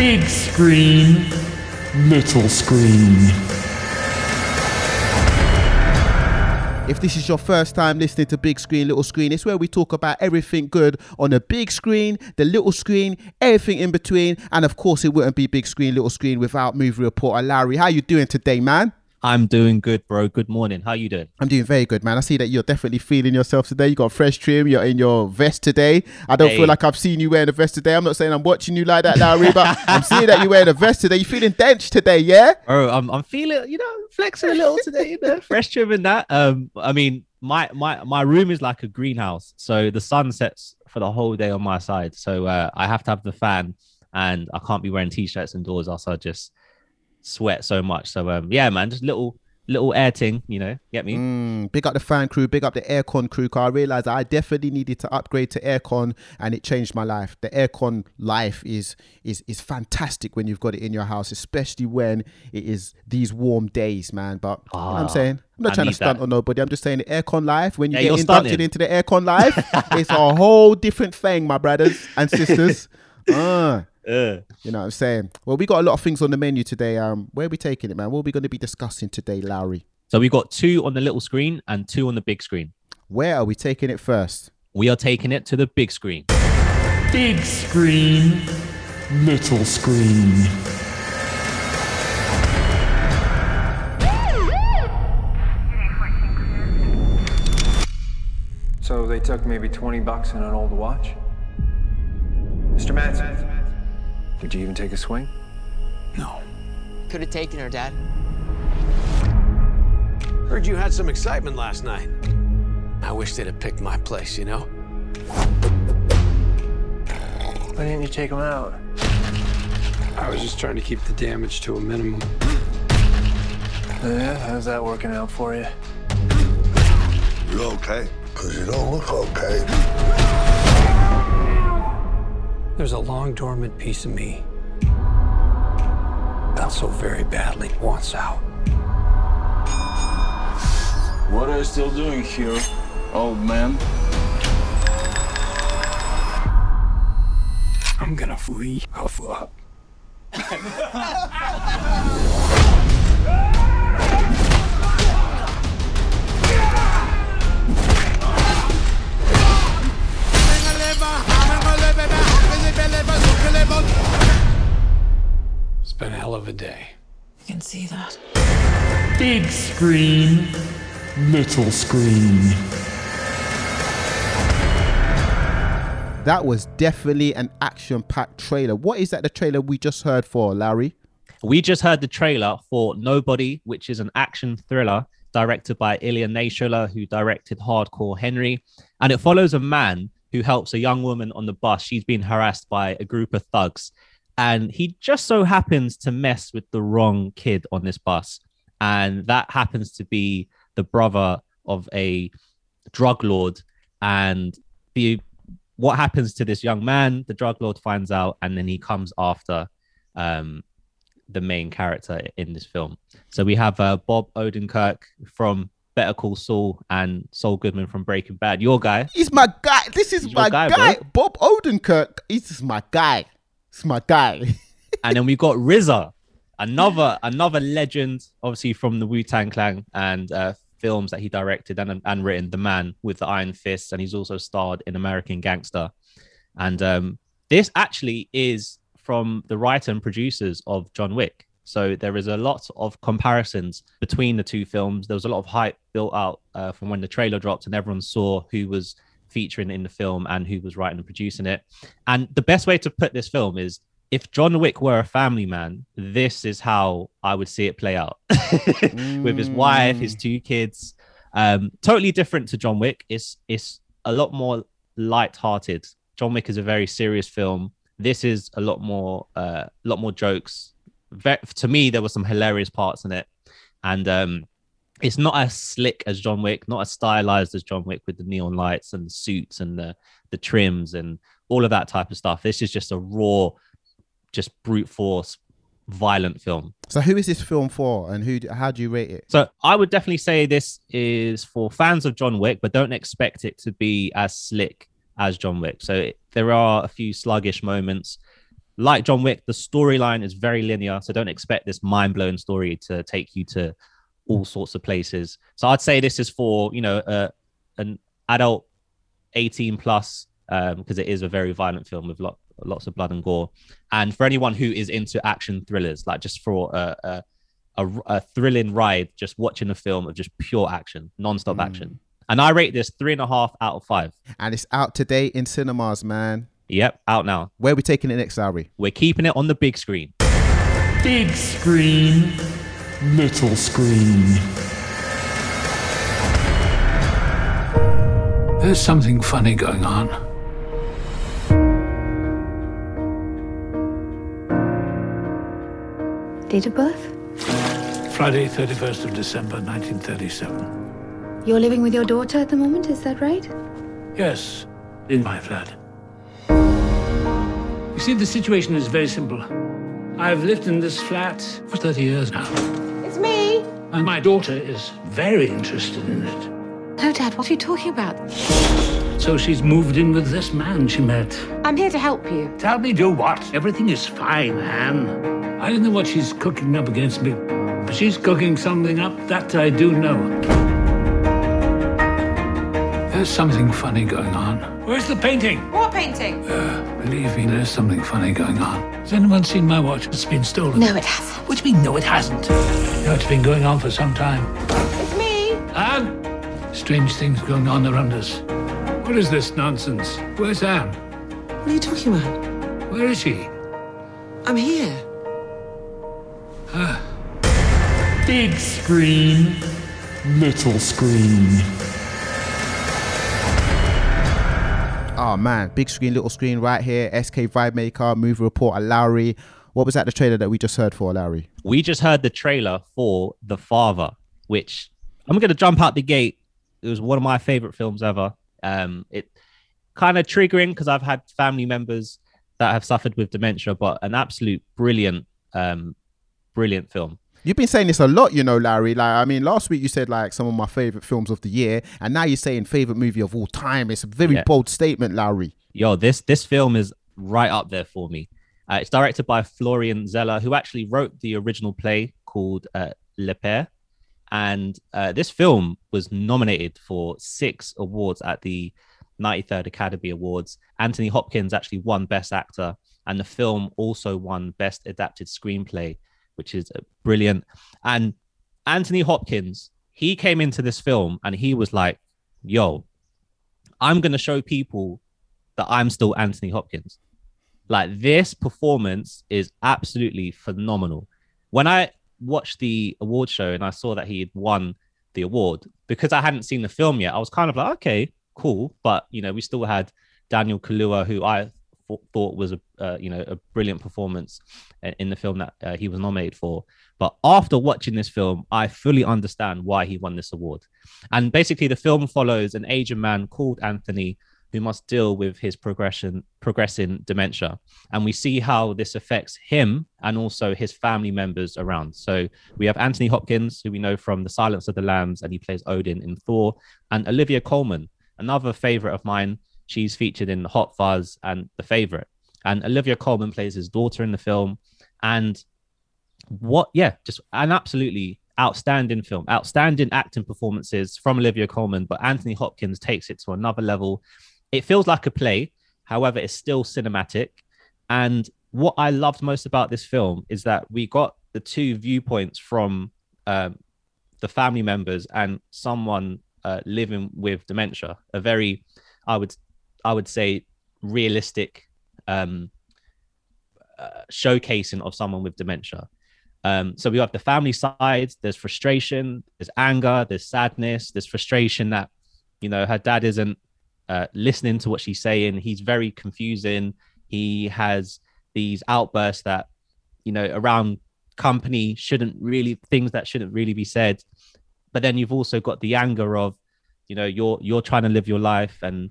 Big screen, little screen. If this is your first time listening to Big Screen, Little Screen, it's where we talk about everything good on the big screen, the little screen, everything in between, and of course, it wouldn't be Big Screen, Little Screen without movie reporter Larry. How you doing today, man? I'm doing good, bro. Good morning. How you doing? I'm doing very good, man. I see that you're definitely feeling yourself today. You got fresh trim. You're in your vest today. I don't Hey. feel like I've seen you wearing a vest today. I'm not saying I'm watching you like that, Larry, but I'm seeing that you're wearing a vest today. You feeling dench today, yeah? Oh, I'm I'm feeling, you know, flexing a little today, you know, fresh trim and that. Um, I mean, my my my room is like a greenhouse, so the sun sets for the whole day on my side. So uh, I have to have the fan, and I can't be wearing t-shirts indoors, else I just sweat so much. So um, yeah, man, just little little air ting, you know, get me? Mm, big up the fan crew, big up the aircon crew. Cause I realized I definitely needed to upgrade to aircon, and it changed my life. The aircon life is is is fantastic when you've got it in your house, especially when it is these warm days, man. But you know what I'm Ah, saying I'm not I trying to stunt that. on nobody. I'm just saying the aircon life. When you Yeah, get inducted stunting. into the aircon life, it's a whole different thing, my brothers and sisters. Uh, Uh, you know what I'm saying? Well, we got a lot of things on the menu today. Um, where are we taking it, man? What are we going to be discussing today, Lowery? so we've got two on the little screen and two on the big screen. Where are we taking it first? We are taking it to the big screen. Big screen, little screen. So they took maybe 20 bucks and an old watch? Mr. Matson, did you even take a swing? No. Could have taken her, Dad. Heard you had some excitement last night. I wish they'd have picked my place, you know? Why didn't you take him out? I was just trying to keep the damage to a minimum. Yeah, how's that working out for you? You okay? Because you don't look okay. There's a long dormant piece of me that so very badly wants out. What are you still doing here, old man? I'm gonna free off up. It's been a hell of a day. I can see that. Big screen, little screen. That was definitely an action-packed trailer. What is that the trailer we just heard for, Larry? We just heard the trailer for Nobody, which is an action thriller directed by Ilya Naishuller, who directed Hardcore Henry. And it follows a man who helps a young woman on the bus. She's been harassed by a group of thugs. And he just so happens to mess with the wrong kid on this bus. And that happens to be the brother of a drug lord. And the what happens to this young man, the drug lord finds out, and then he comes after um, the main character in this film. So we have uh, Bob Odenkirk from Better Call Saul and Saul Goodman from Breaking Bad. Your guy. He's my guy. This is He's my guy, guy. Bob Odenkirk. He's just my guy. It's my guy. and then we've got RZA, another another legend, obviously from the Wu Tang Clan and uh, films that he directed and, and written. The Man with the Iron Fist, and he's also starred in American Gangster. And um, this actually is from the writer and producers of John Wick. So there is a lot of comparisons between the two films. There was a lot of hype built out uh, from when the trailer dropped, and everyone saw who was featuring in the film and who was writing and producing it. And the best way to put this film is if John Wick were a family man, this is how I would see it play out with his wife, his two kids. Um, totally different to John Wick. It's it's a lot more light-hearted. John Wick is a very serious film. This is a lot more uh, a lot more jokes. Ve- to me, there were some hilarious parts in it, and um, it's not as slick as John Wick, not as stylized as John Wick with the neon lights and the suits and the the trims and all of that type of stuff. This is just a raw, just brute force, violent film. So who is this film for, and who? How do you rate it? So I would definitely say this is for fans of John Wick, but don't expect it to be as slick as John Wick. So it, there are a few sluggish moments. Like John Wick, the storyline is very linear, so don't expect this mind blowing story to take you to all sorts of places. So I'd say this is for you know uh, an adult 18 plus because it is a very violent film with lot, lots of blood and gore, and for anyone who is into action thrillers, like just for a, a, a, a thrilling ride, just watching a film of just pure action, non-stop action. And I rate this three and a half out of five. And it's out today in cinemas, man. Yep, out now. Where are we taking it next, Lowery? We're keeping it on the big screen. Big screen, little screen. There's something funny going on. Date of birth? Friday, 31st of December, 1937. You're living with your daughter at the moment, is that right? Yes, in my flat. You see, the situation is very simple. I've lived in this flat for 30 years now, It's me. and my daughter is very interested in it. No, Dad, what are you talking about? So she's moved in with this man she met. I'm here to help you. Tell me, do what? Everything is fine, Anne. I don't know what she's cooking up against me, but she's cooking something up, that I do know. There's something funny going on. Where's the painting? What painting? Uh, believe me, there's something funny going on. Has anyone seen my watch? It's been stolen. No, it hasn't. What do you mean, no, it hasn't? You know, it's been going on for some time. It's me. Anne! Strange things going on around us. What is this nonsense? Where's Anne? What are you talking about? Where is she? I'm here. Big screen, little screen. Oh man, big screen, little screen right here. SK Vibemaker, movie reporter Lowery. What was that the trailer that we just heard for, Lowery? We just heard the trailer for The Father, which I'm to jump out the gate. It was one of my favorite films ever. Um, it kind of triggering because I've had family members that have suffered with dementia, but an absolute brilliant, um, brilliant film. You've been saying this a lot, you know, Larry. Like, I mean, last week you said like some of my favorite films of the year, and now you're saying favorite movie of all time. It's a very Yeah. bold statement, Larry. Yo, this this film is right up there for me. Uh, it's directed by Florian Zeller, who actually wrote the original play called uh, Le Père. And uh, this film was nominated for six awards at the 93rd Academy Awards. Anthony Hopkins actually won Best Actor, and the film also won Best Adapted Screenplay, which is brilliant. And Anthony Hopkins, he came into this film and he was like, yo, I'm going to show people that I'm still Anthony Hopkins. Like this performance is absolutely phenomenal. When I watched the award show and I saw that he had won the award, because I hadn't seen the film yet, I was kind of like, okay, cool. But you know, we still had Daniel Kaluuya, who I thought was a uh, you know a brilliant performance in the film that uh, he was nominated for. But after watching this film, I fully understand why he won this award. And basically, the film follows an Asian man called Anthony who must deal with his progression progressing dementia and we see how this affects him and also his family members around so we have anthony hopkins who we know from the silence of the lambs and he plays odin in thor and olivia colman another favorite of mine she's featured in hot fuzz and the favorite. And olivia colman plays his daughter in the film. And what yeah just an absolutely outstanding film. Outstanding acting performances from olivia colman but anthony hopkins takes it to another level. It feels like a play however it's still cinematic. And what i loved most about this film is that we got the two viewpoints from um, the family members and someone uh, living with dementia a very i would i would say realistic um, uh, showcasing of someone with dementia um, so we have the family side there's frustration there's anger there's sadness there's frustration that you know her dad isn't uh, listening to what she's saying. He's very confusing. He has these outbursts that, you know, around company shouldn't really things that shouldn't really be said. But then you've also got the anger of, you know, you're you're trying to live your life, and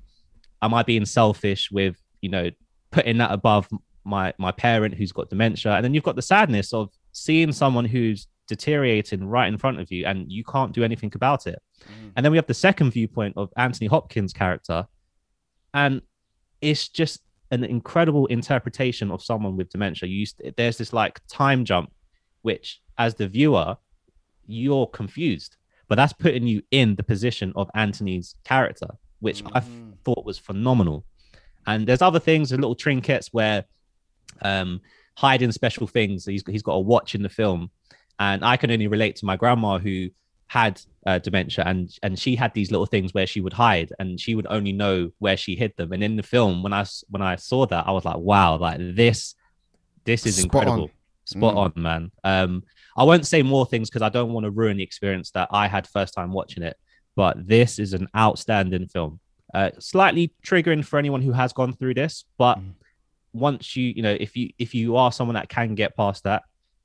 am I being selfish with, you know, putting that above my my parent who's got dementia? And then you've got the sadness of seeing someone who's deteriorating right in front of you and you can't do anything about it. Mm. And then we have the second viewpoint of Anthony Hopkins' character. And it's just an incredible interpretation of someone with dementia. You used, there's this like time jump, which as the viewer, you're confused, but that's putting you in the position of Anthony's character, which I f- thought was phenomenal. And there's other things, little trinkets where um hiding special things. He's he's got a watch in the film, and I can only relate to my grandma who had uh, dementia, and and she had these little things where she would hide, and she would only know where she hid them. And in the film, when I when I saw that, I was like, wow, like this this is Spot incredible, on. spot Mm. on, man. Um, I won't say more things because I don't want to ruin the experience that I had first time watching it. But this is an outstanding film. Uh, slightly triggering for anyone who has gone through this, but Mm. once you you know if you if you are someone that can get past that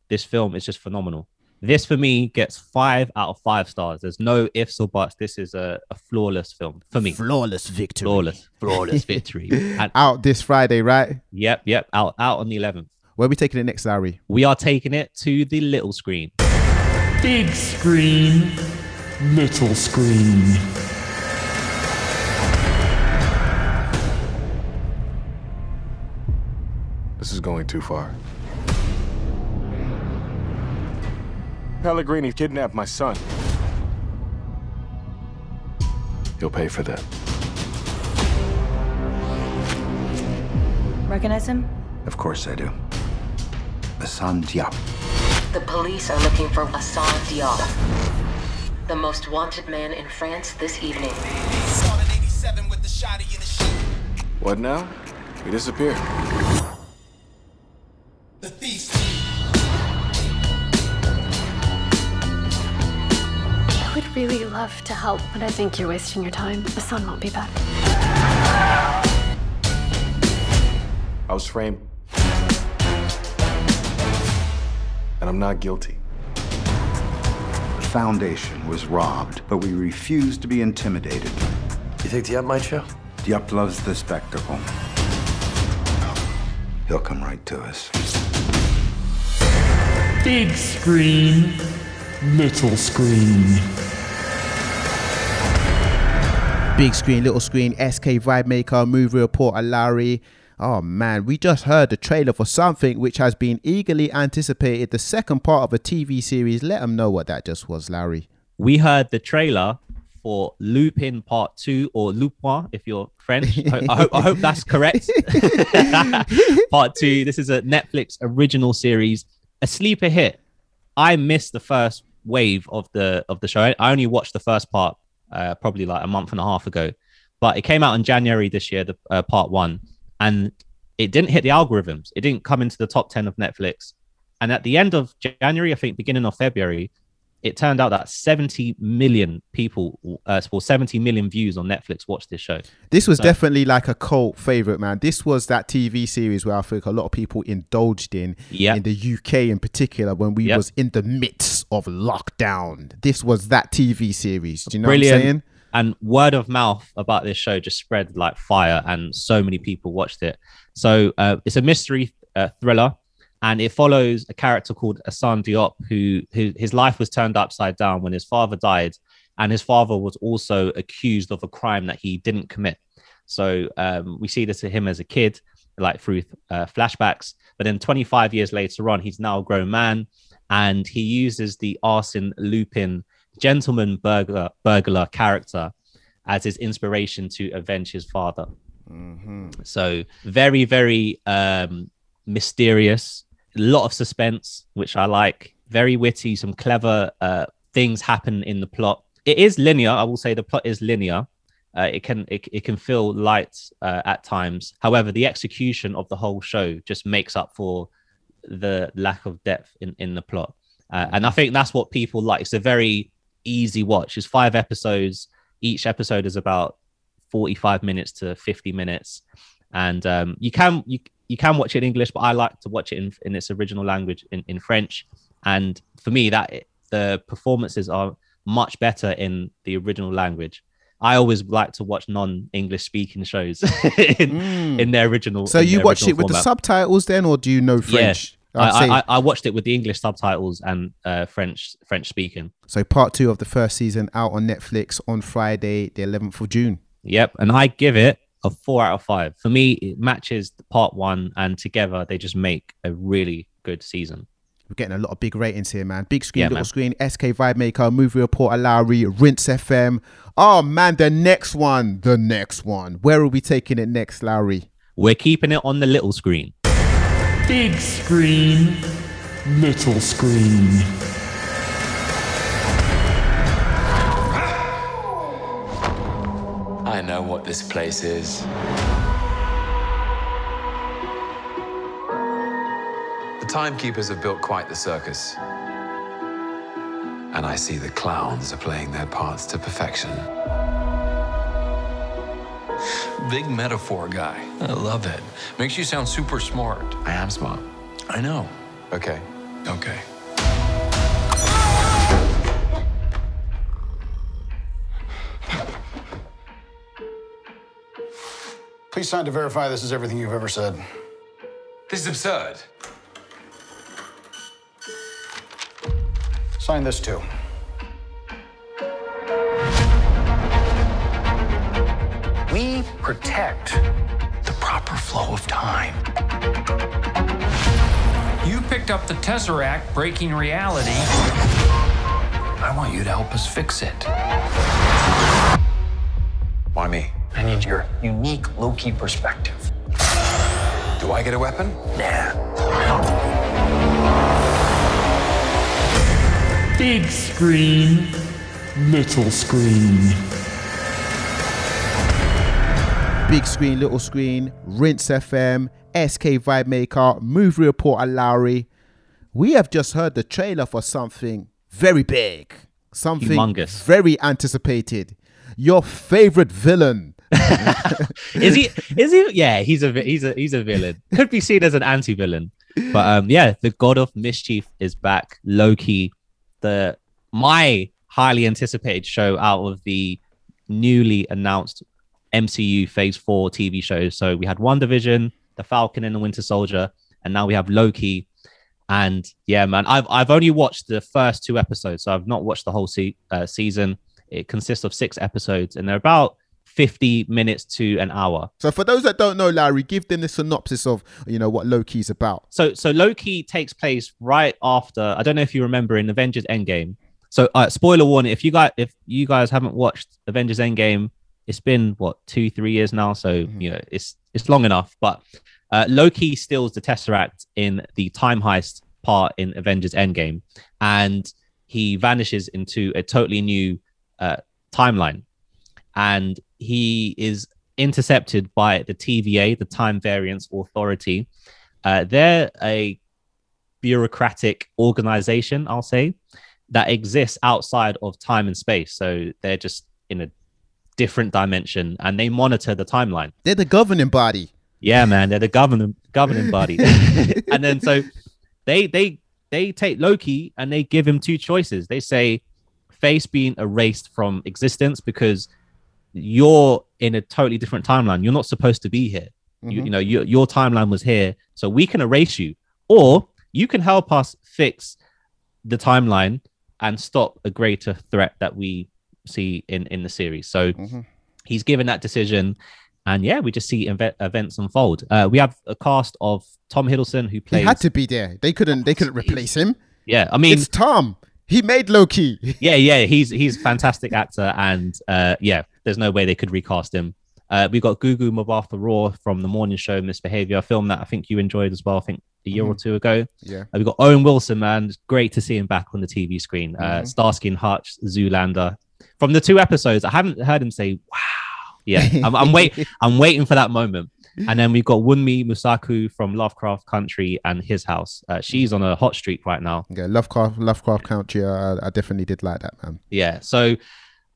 this film is just phenomenal this for me gets five out of five stars there's no ifs or buts this is a, a flawless film for me Flawless victory. flawless flawless victory and Out this Friday, right? yep yep out out on the 11th Where are we taking it next, Larry? we are taking it to the little screen Big screen, little screen. This is going too far. Pellegrini kidnapped my son. He'll pay for that. Recognize him? Of course I do. Assane Diop. The police are looking for Assane Diop, the most wanted man in France this evening. What now? He disappeared. Love to help, but I think you're wasting your time. The sun won't be back. I was framed. And I'm not guilty. The Foundation was robbed, but we refused to be intimidated. You think Diop might show? Diop loves the spectacle. He'll come right to us. Big screen, little screen. Big screen, little screen, SK Vibemaker, movie reporter Larry. Oh man, we just heard the trailer for something which has been eagerly anticipated. The second part of a TV series. Let them know what that just was, Larry. we heard the trailer for Lupin Part Two or Lupin, if you're French. I, I hope I hope that's correct. Part Two. This is a Netflix original series, a sleeper hit. I missed the first wave of the of the show. I only watched the first part uh, probably like a month and a half ago, but it came out in January this year, the uh, part one, and it didn't hit the algorithms. It didn't come into the top ten of Netflix. And at the end of January, I think beginning of February, it turned out that 70 million people, uh, or 70 million views on Netflix watched this show. This was So- definitely like a cult favorite, man. This was that TV series where I think a lot of people indulged in, Yep. in the UK in particular, when we Yep. was in the midst of lockdown. This was that TV series. Do you know brilliant. what I'm saying? And word of mouth about this show just spread like fire, and so many people watched it. So uh, it's a mystery uh, thriller, and it follows a character called Assane Diop, who, who his life was turned upside down when his father died, and his father was also accused of a crime that he didn't commit. So um, we see this to him as a kid, like through uh, flashbacks. But then 25 years later on, he's now a grown man, and he uses the Arsene Lupin gentleman burglar burglar character as his inspiration to avenge his father. So very, very um, mysterious. A lot of suspense, which I like. Very witty. Some clever uh, things happen in the plot. It is linear. I will say the plot is linear. Uh, it can it, it can feel light uh, at times. However, the execution of the whole show just makes up for the lack of depth in, in the plot. Uh, and I think that's what people like. It's a very easy watch. It's five episodes. Each episode is about 45 minutes to 50 minutes. And um, you can you you can watch it in English, but I like to watch it in, in its original language in, in French. And for me, that the performances are much better in the original language. I always like to watch non-English speaking shows in, in their original. So you watched it with the subtitles then, or do you know French? Yeah. I'd I, I, I watched it with the English subtitles and uh, French French speaking. So part two of the first season out on Netflix on Friday, the 11th of June. Yep, and I give it a four out of five. For me, it matches part one, and together they just make a really good season. We're getting a lot of big ratings here, man. Big screen, Yeah, little man. screen, SK Vibemaker, Movie Reporter Lowery, Rinse FM. Oh man, the next one, the next one. Where are we taking it next, Lowery? We're keeping it on the little screen. Big screen, little screen. What this place is. The timekeepers have built quite the circus. And I see the clowns are playing their parts to perfection. Big metaphor guy. I love it. Makes you sound super smart. I am smart. I know. Okay. Okay. Please sign to verify this is everything you've ever said. This is absurd. Sign this too. We protect the proper flow of time. You picked up the Tesseract breaking reality. I want you to help us fix it. Why me? I need your unique Loki perspective. Do I get a weapon? Nah. Big screen, little screen. Big screen, little screen, Rinse FM, SK Vibemaker, Movie Reporter Lowery. We have just heard the trailer for something very big, something Humongous. very anticipated. Your favorite villain. is he? Is he? Yeah, he's a he's a he's a villain. Could be seen as an anti-villain, but um, yeah, the God of Mischief is back. Loki, the my highly anticipated show out of the newly announced MCU Phase Four TV shows. So we had WandaVision, The Falcon and the Winter Soldier, and now we have Loki. And yeah, man, I've I've only watched the first two episodes, so I've not watched the whole se- uh, season. It consists of six episodes, and they're about fifty minutes to an hour. So for those that don't know, Larry, give them the synopsis of you know what Loki's about. So so Loki takes place right after. I don't know if you remember in Avengers Endgame. So uh, spoiler warning: if you guys if you guys haven't watched Avengers Endgame, it's been what two three years now. So you know it's it's long enough. But uh, Loki steals the Tesseract in the time heist part in Avengers Endgame, and he vanishes into a totally new uh, timeline, and he is intercepted by the TVA, the Time Variance Authority. Uh, they're a bureaucratic organization, I'll say, that exists outside of time and space. So they're just in a different dimension and they monitor the timeline. They're the governing body. Yeah, man, they're the governing governing body. and then so they they they take Loki and they give him two choices. They say face being erased from existence because you're in a totally different timeline. You're not supposed to be here. You, Mhm. you know, your your timeline was here, so we can erase you, or you can help us fix the timeline and stop a greater threat that we see in in the series. So Mhm. he's given that decision, and yeah, we just see eve- events unfold. Uh, we have a cast of Tom Hiddleston who He had to be there. They couldn't. They couldn't replace him. yeah, I mean, it's Tom. He made Loki. yeah, yeah, he's he's a fantastic actor, and uh, yeah, there's no way they could recast him. Uh, we got Gugu Mbatha Raw from the morning show Misbehavior, a film that I think you enjoyed as well. I think a year or Mhm. two ago. Yeah. Uh, we got Owen Wilson, man. Great to see him back on the TV screen. Uh, Mhm. Starsky and Hutch, Zoolander. From the two episodes, I haven't heard him say "Wow." Yeah, I'm, I'm wait, I'm waiting for that moment. And then we've got Wunmi Mosaku from Lovecraft Country and His House. Uh, she's on a hot streak right now. Yeah, Lovecraft, Lovecraft Country. Uh, I definitely did like that, man. Yeah. So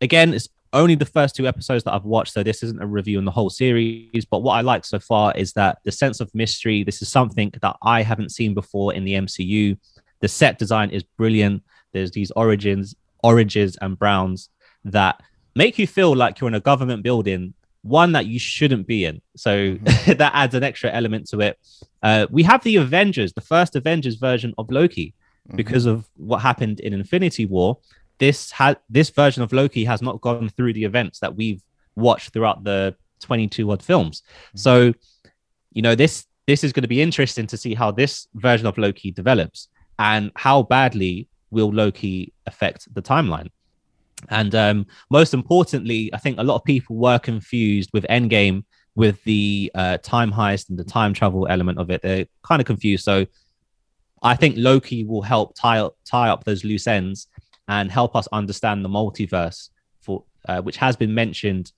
again, it's only the first two episodes that I've watched, so this isn't a review on the whole series. But what I like so far is that the sense of mystery. This is something that I haven't seen before in the MCU. The set design is brilliant. There's these origins, oranges and browns that make you feel like you're in a government building, one that you shouldn't be in. So that adds an extra element to it. Uh, we have the Avengers, the first Avengers version of Loki, because of what happened in Infinity War. This had this version of Loki has not gone through the events that we've watched throughout the 22 odd films. So, you know, this this is going to be interesting to see how this version of Loki develops and how badly will Loki affect the timeline. And um, most importantly, I think a lot of people were confused with Endgame with the uh, time heist and the time travel element of it. They're kind of confused. So I think Loki will help tie up, tie up those loose ends and help us understand the multiverse, for uh, which has been mentioned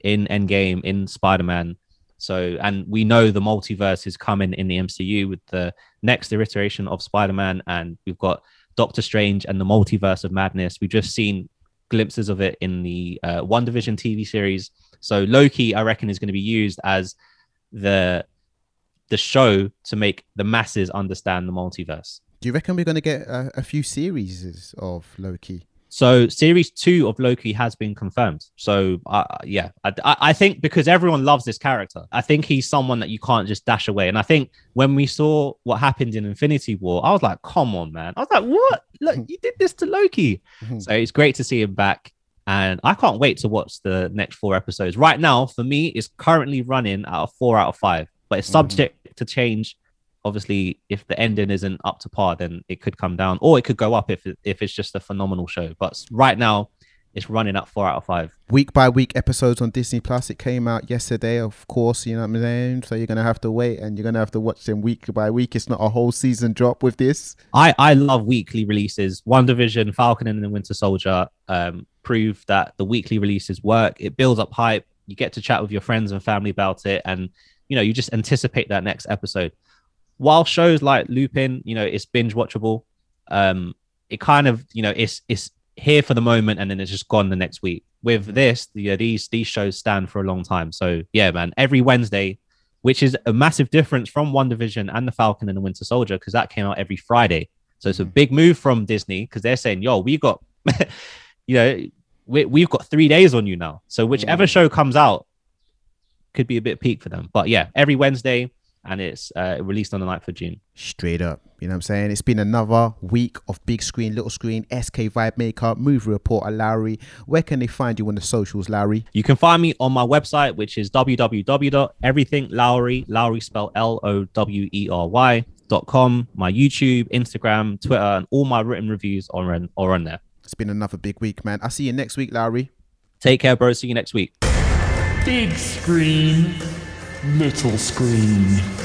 in Endgame, in Spider Man. So, and we know the multiverse is coming in the MCU with the next iteration of Spider Man, and we've got Doctor Strange and the multiverse of madness. We've just seen glimpses of it in the uh, Division TV series. So Loki, I reckon, is going to be used as the the show to make the masses understand the multiverse. Do you reckon we're going to get a, a few series of Loki? So series two of Loki has been confirmed. So uh, yeah, I, I think because everyone loves this character, I think he's someone that you can't just dash away. And I think when we saw what happened in Infinity War, I was like, come on, man. I was like, what? Look, you did this to Loki. so it's great to see him back. And I can't wait to watch the next four episodes. Right now, for me, it's currently running out of four out of five, but it's subject to change obviously if the ending isn't up to par then it could come down or it could go up if if it's just a phenomenal show. But right now it's running at four out of five. Week by week episodes on disney plus. It came out yesterday of course you know what i'm saying? So you're gonna have to wait and you're gonna have to watch them week by week. It's not a whole season drop with this. I i love weekly releases. WandaVision falcon and the winter soldier um prove that the weekly releases work. It builds up hype. You get to chat with your friends and family about it and you know you just anticipate that next episode while shows like Lupin, you know, it's binge watchable. Um, it kind of, you know, it's it's here for the moment and then it's just gone the next week. With this, yeah, these these shows stand for a long time. So yeah, man, every Wednesday, which is a massive difference from WandaVision and the Falcon and the Winter Soldier, because that came out every Friday. So it's a big move from Disney because they're saying, yo, we got, you know, we, we've got three days on you now. So whichever show comes out could be a bit peak for them. But yeah, every Wednesday, and it's uh, released on the 9th of June. Straight up. You know what I'm saying? It's been another week of big screen, little screen, SK Vibemaker, movie reporter Lowery. Where can they find you on the socials, Lowery? You can find me on my website, which is www.everythinglowery, Lowery spelled L O W E R Y. Dot com, my YouTube, Instagram, Twitter, and all my written reviews are on, are on there. It's been another big week, man. I'll see you next week, Lowery. Take care, bro. See you next week. Big screen, little screen.